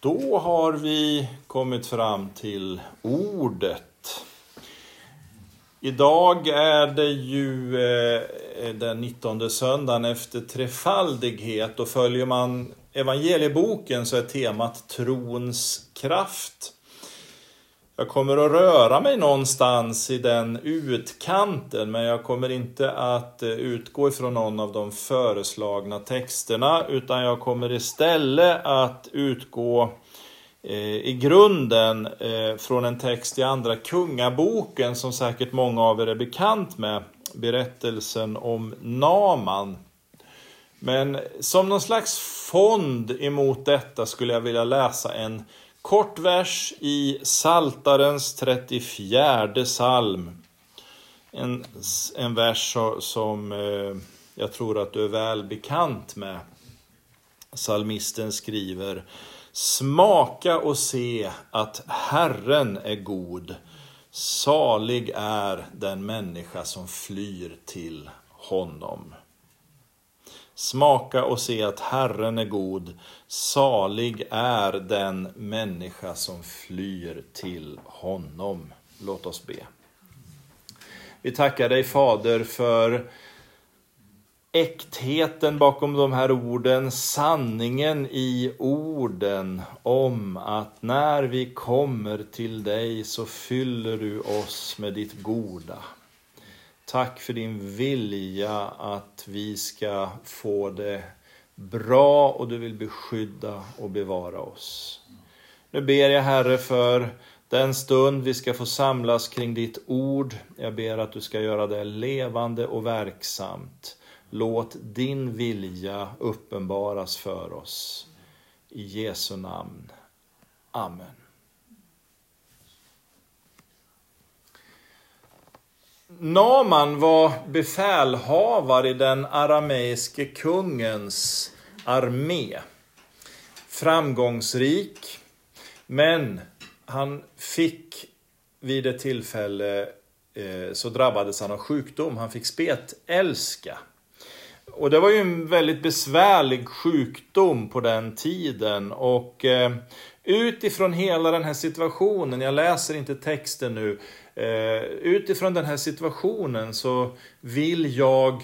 Då har vi kommit fram till ordet. Idag är det ju eh, den 19 söndagen efter trefaldighet och följer man evangelieboken så är temat trons kraft. Jag kommer att röra mig någonstans i den utkanten men jag kommer inte att eh, utgå ifrån någon av de föreslagna texterna utan jag kommer istället att utgå eh, i grunden eh, från en text i Andra Kungaboken som säkert många av er är bekant med. Berättelsen om Naman. Men som någon slags fond emot detta skulle jag vilja läsa en kort vers i Saltarens 34 psalm. En, en vers som eh, jag tror att du är väl bekant med. Salmisten skriver Smaka och se att Herren är god. Salig är den människa som flyr till honom. Smaka och se att Herren är god. Salig är den människa som flyr till honom. Låt oss be. Vi tackar dig Fader för äktheten bakom de här orden, sanningen i orden om att när vi kommer till dig så fyller du oss med ditt goda. Tack för din vilja att vi ska få det bra och du vill beskydda och bevara oss. Nu ber jag Herre för den stund vi ska få samlas kring ditt ord. Jag ber att du ska göra det levande och verksamt. Låt din vilja uppenbaras för oss. I Jesu namn. Amen. Naman var befälhavare i den arameiske kungens armé. Framgångsrik, men han fick vid ett tillfälle eh, så drabbades han av sjukdom. Han fick spetälska. Och det var ju en väldigt besvärlig sjukdom på den tiden och eh, utifrån hela den här situationen, jag läser inte texten nu, Eh, utifrån den här situationen så vill jag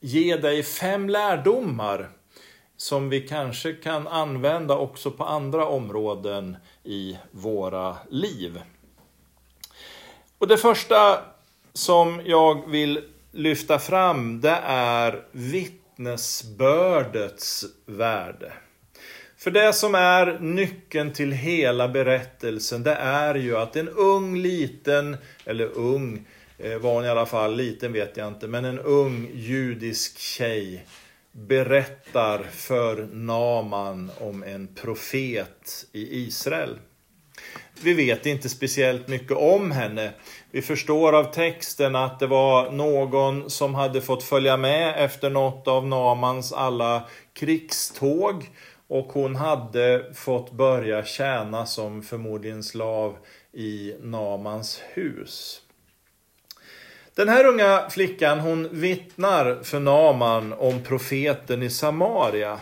ge dig fem lärdomar som vi kanske kan använda också på andra områden i våra liv. Och Det första som jag vill lyfta fram det är vittnesbördets värde. För det som är nyckeln till hela berättelsen, det är ju att en ung liten, eller ung eh, var hon i alla fall, liten vet jag inte, men en ung judisk tjej berättar för Naman om en profet i Israel. Vi vet inte speciellt mycket om henne. Vi förstår av texten att det var någon som hade fått följa med efter något av Namans alla krigståg och hon hade fått börja tjäna som förmodligen slav i Namans hus. Den här unga flickan hon vittnar för Naman om profeten i Samaria.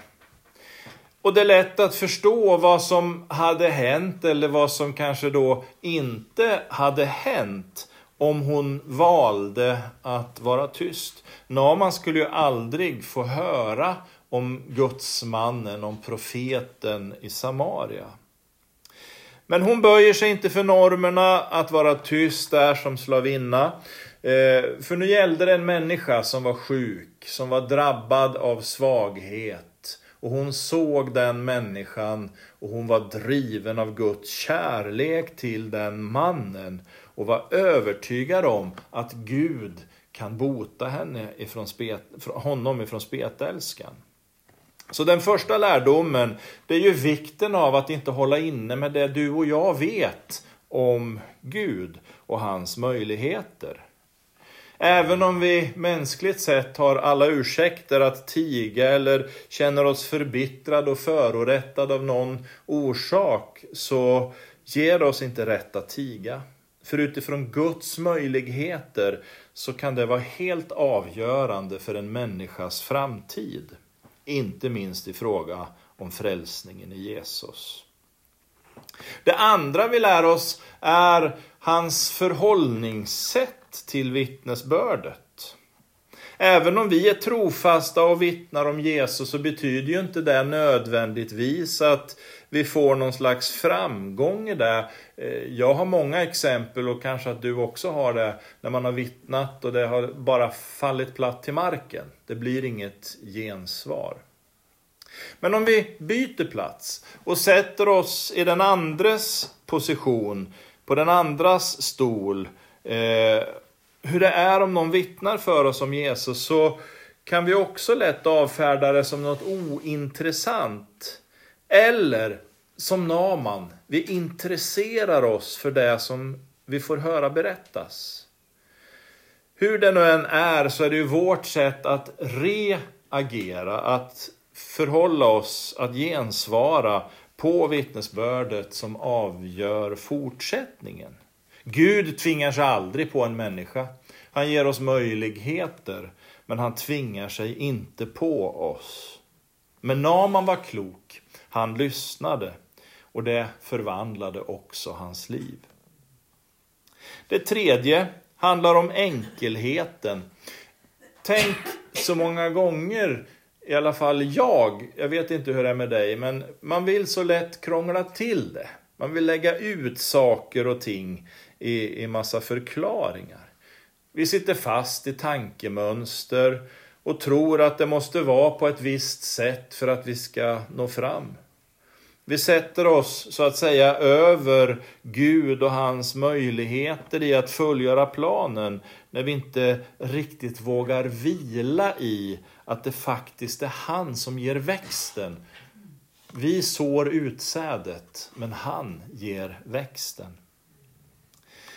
Och det är lätt att förstå vad som hade hänt eller vad som kanske då inte hade hänt om hon valde att vara tyst. Naman skulle ju aldrig få höra om gudsmannen, om profeten i Samaria. Men hon böjer sig inte för normerna att vara tyst där som slavinna. Eh, för nu gällde det en människa som var sjuk, som var drabbad av svaghet. Och hon såg den människan och hon var driven av Guds kärlek till den mannen och var övertygad om att Gud kan bota henne ifrån spet, honom ifrån spetälskan. Så den första lärdomen, det är ju vikten av att inte hålla inne med det du och jag vet om Gud och hans möjligheter. Även om vi mänskligt sett har alla ursäkter att tiga eller känner oss förbittrade och förorättade av någon orsak så ger det oss inte rätt att tiga. För utifrån Guds möjligheter så kan det vara helt avgörande för en människas framtid. Inte minst i fråga om frälsningen i Jesus. Det andra vi lär oss är hans förhållningssätt till vittnesbördet. Även om vi är trofasta och vittnar om Jesus så betyder ju inte det nödvändigtvis att vi får någon slags framgång i det. Eh, jag har många exempel och kanske att du också har det när man har vittnat och det har bara fallit platt till marken. Det blir inget gensvar. Men om vi byter plats och sätter oss i den andres position, på den andras stol, eh, hur det är om någon vittnar för oss om Jesus så kan vi också lätt avfärda det som något ointressant. Eller som Naman, vi intresserar oss för det som vi får höra berättas. Hur det nu än är så är det ju vårt sätt att reagera, att förhålla oss, att gensvara på vittnesbördet som avgör fortsättningen. Gud tvingar sig aldrig på en människa. Han ger oss möjligheter, men han tvingar sig inte på oss. Men Naman var klok. Han lyssnade och det förvandlade också hans liv. Det tredje handlar om enkelheten. Tänk så många gånger, i alla fall jag, jag vet inte hur det är med dig, men man vill så lätt krångla till det. Man vill lägga ut saker och ting i, i massa förklaringar. Vi sitter fast i tankemönster och tror att det måste vara på ett visst sätt för att vi ska nå fram. Vi sätter oss så att säga över Gud och hans möjligheter i att fullgöra planen när vi inte riktigt vågar vila i att det faktiskt är han som ger växten. Vi sår utsädet, men han ger växten.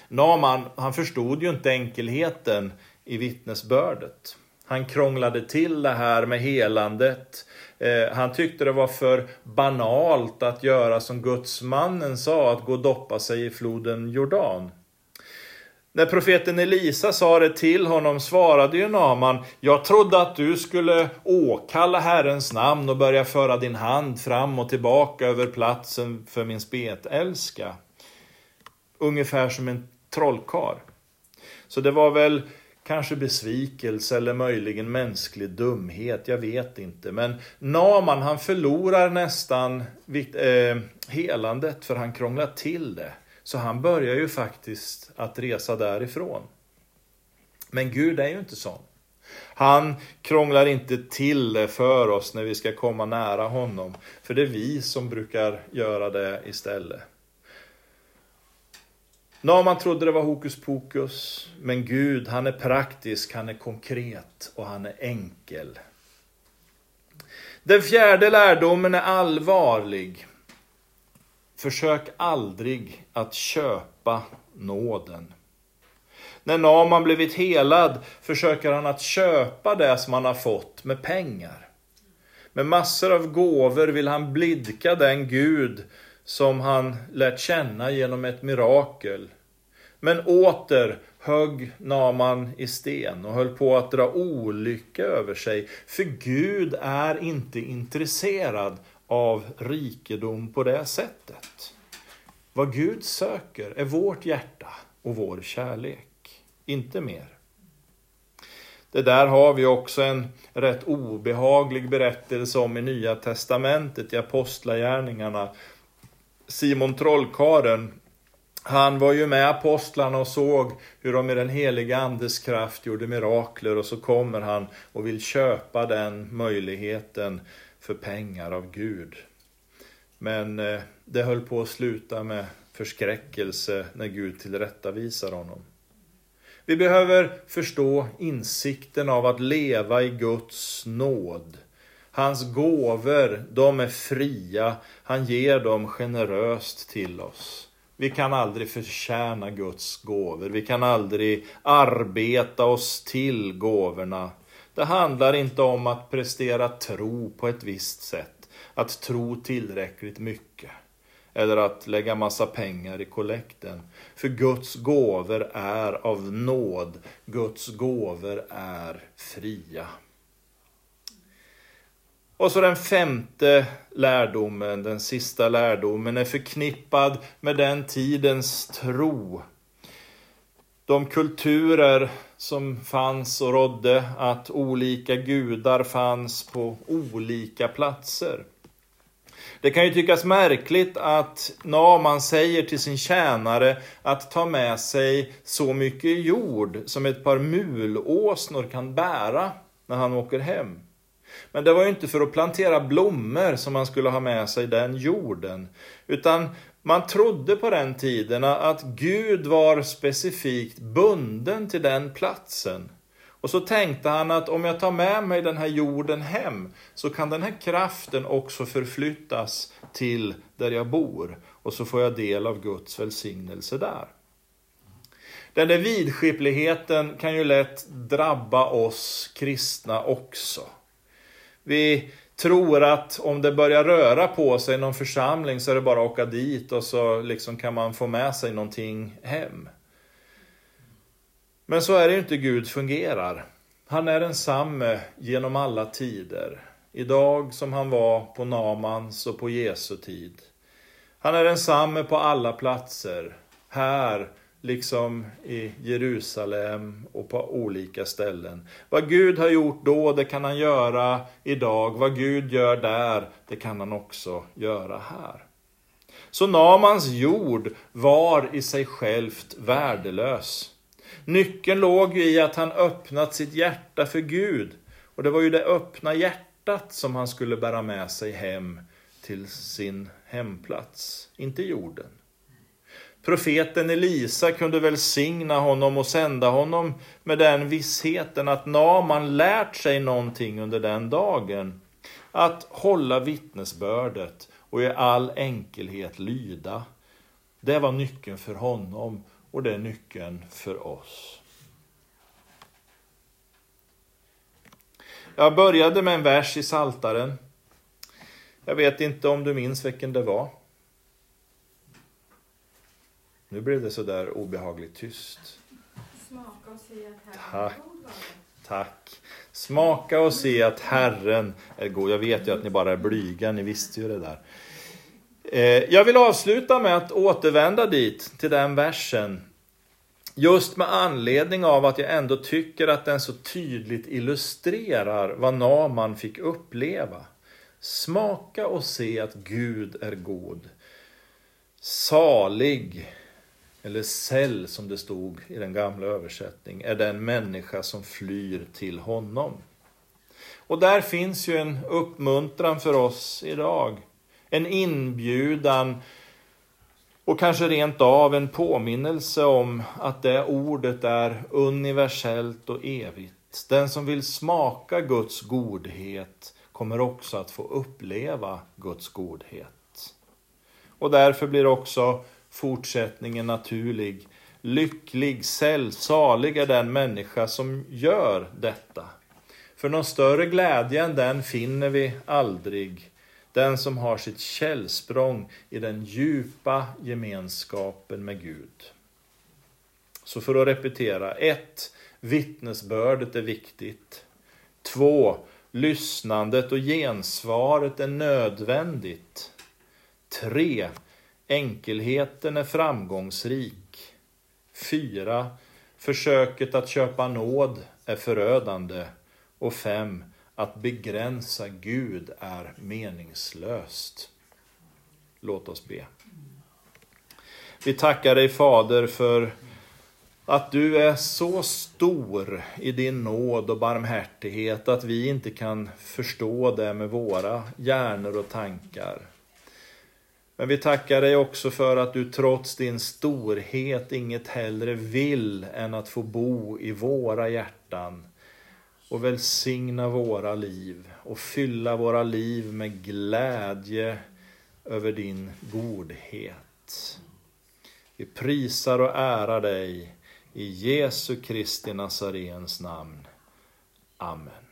Naman, han förstod ju inte enkelheten i vittnesbördet. Han krånglade till det här med helandet. Eh, han tyckte det var för banalt att göra som gudsmannen sa, att gå och doppa sig i floden Jordan. När profeten Elisa sa det till honom svarade ju Naman, jag trodde att du skulle åkalla Herrens namn och börja föra din hand fram och tillbaka över platsen för min spetälska. Ungefär som en trollkar. Så det var väl kanske besvikelse eller möjligen mänsklig dumhet, jag vet inte. Men Naman han förlorar nästan eh, helandet för han krånglar till det. Så han börjar ju faktiskt att resa därifrån. Men Gud är ju inte sån. Han krånglar inte till det för oss när vi ska komma nära honom. För det är vi som brukar göra det istället. Naman trodde det var hokus pokus, men Gud han är praktisk, han är konkret och han är enkel. Den fjärde lärdomen är allvarlig. Försök aldrig att köpa nåden. När Naman blivit helad försöker han att köpa det som han har fått med pengar. Med massor av gåvor vill han blidka den Gud som han lärt känna genom ett mirakel. Men åter högg Naman i sten och höll på att dra olycka över sig. För Gud är inte intresserad av rikedom på det sättet. Vad Gud söker är vårt hjärta och vår kärlek, inte mer. Det där har vi också en rätt obehaglig berättelse om i Nya Testamentet, i Apostlagärningarna. Simon Trollkaren han var ju med apostlarna och såg hur de med den heliga andes kraft gjorde mirakler och så kommer han och vill köpa den möjligheten för pengar av Gud. Men eh, det höll på att sluta med förskräckelse när Gud tillrättavisar honom. Vi behöver förstå insikten av att leva i Guds nåd. Hans gåvor, de är fria. Han ger dem generöst till oss. Vi kan aldrig förtjäna Guds gåvor. Vi kan aldrig arbeta oss till gåvorna. Det handlar inte om att prestera tro på ett visst sätt. Att tro tillräckligt mycket. Eller att lägga massa pengar i kollekten. För Guds gåvor är av nåd. Guds gåvor är fria. Och så den femte lärdomen, den sista lärdomen, är förknippad med den tidens tro. De kulturer som fanns och rådde, att olika gudar fanns på olika platser. Det kan ju tyckas märkligt att Naman säger till sin tjänare att ta med sig så mycket jord som ett par mulåsnor kan bära när han åker hem. Men det var ju inte för att plantera blommor som man skulle ha med sig den jorden, utan man trodde på den tiden att Gud var specifikt bunden till den platsen. Och så tänkte han att om jag tar med mig den här jorden hem så kan den här kraften också förflyttas till där jag bor och så får jag del av Guds välsignelse där. Den där vidskepligheten kan ju lätt drabba oss kristna också. Vi tror att om det börjar röra på sig i någon församling så är det bara att åka dit och så liksom kan man få med sig någonting hem. Men så är det ju inte Gud fungerar. Han är densamme genom alla tider. Idag som han var på Namans och på Jesu tid. Han är densamme på alla platser. Här liksom i Jerusalem och på olika ställen. Vad Gud har gjort då, det kan han göra idag. Vad Gud gör där, det kan han också göra här. Så Namans jord var i sig självt värdelös. Nyckeln låg ju i att han öppnat sitt hjärta för Gud. Och det var ju det öppna hjärtat som han skulle bära med sig hem till sin hemplats, inte jorden. Profeten Elisa kunde välsigna honom och sända honom med den vissheten att Naman lärt sig någonting under den dagen. Att hålla vittnesbördet och i all enkelhet lyda. Det var nyckeln för honom och det är nyckeln för oss. Jag började med en vers i Saltaren. Jag vet inte om du minns vilken det var. Nu blev det sådär obehagligt tyst. Smaka och se att Herren Tack. Tack. Smaka och se att Herren är god. Jag vet ju att ni bara är blyga, ni visste ju det där. Eh, jag vill avsluta med att återvända dit, till den versen. Just med anledning av att jag ändå tycker att den så tydligt illustrerar vad Naman fick uppleva. Smaka och se att Gud är god. Salig eller cell som det stod i den gamla översättningen, är den människa som flyr till honom. Och där finns ju en uppmuntran för oss idag. En inbjudan och kanske rent av en påminnelse om att det ordet är universellt och evigt. Den som vill smaka Guds godhet kommer också att få uppleva Guds godhet. Och därför blir också fortsättningen naturlig. Lycklig, salig är den människa som gör detta. För någon större glädje än den finner vi aldrig. Den som har sitt källsprång i den djupa gemenskapen med Gud. Så för att repetera. 1. Vittnesbördet är viktigt. 2. Lyssnandet och gensvaret är nödvändigt. 3. Enkelheten är framgångsrik. 4. Försöket att köpa nåd är förödande. Och 5. Att begränsa Gud är meningslöst. Låt oss be. Vi tackar dig Fader för att du är så stor i din nåd och barmhärtighet att vi inte kan förstå det med våra hjärnor och tankar. Men vi tackar dig också för att du trots din storhet inget hellre vill än att få bo i våra hjärtan och välsigna våra liv och fylla våra liv med glädje över din godhet. Vi prisar och ärar dig i Jesu Kristi Nazarens namn. Amen.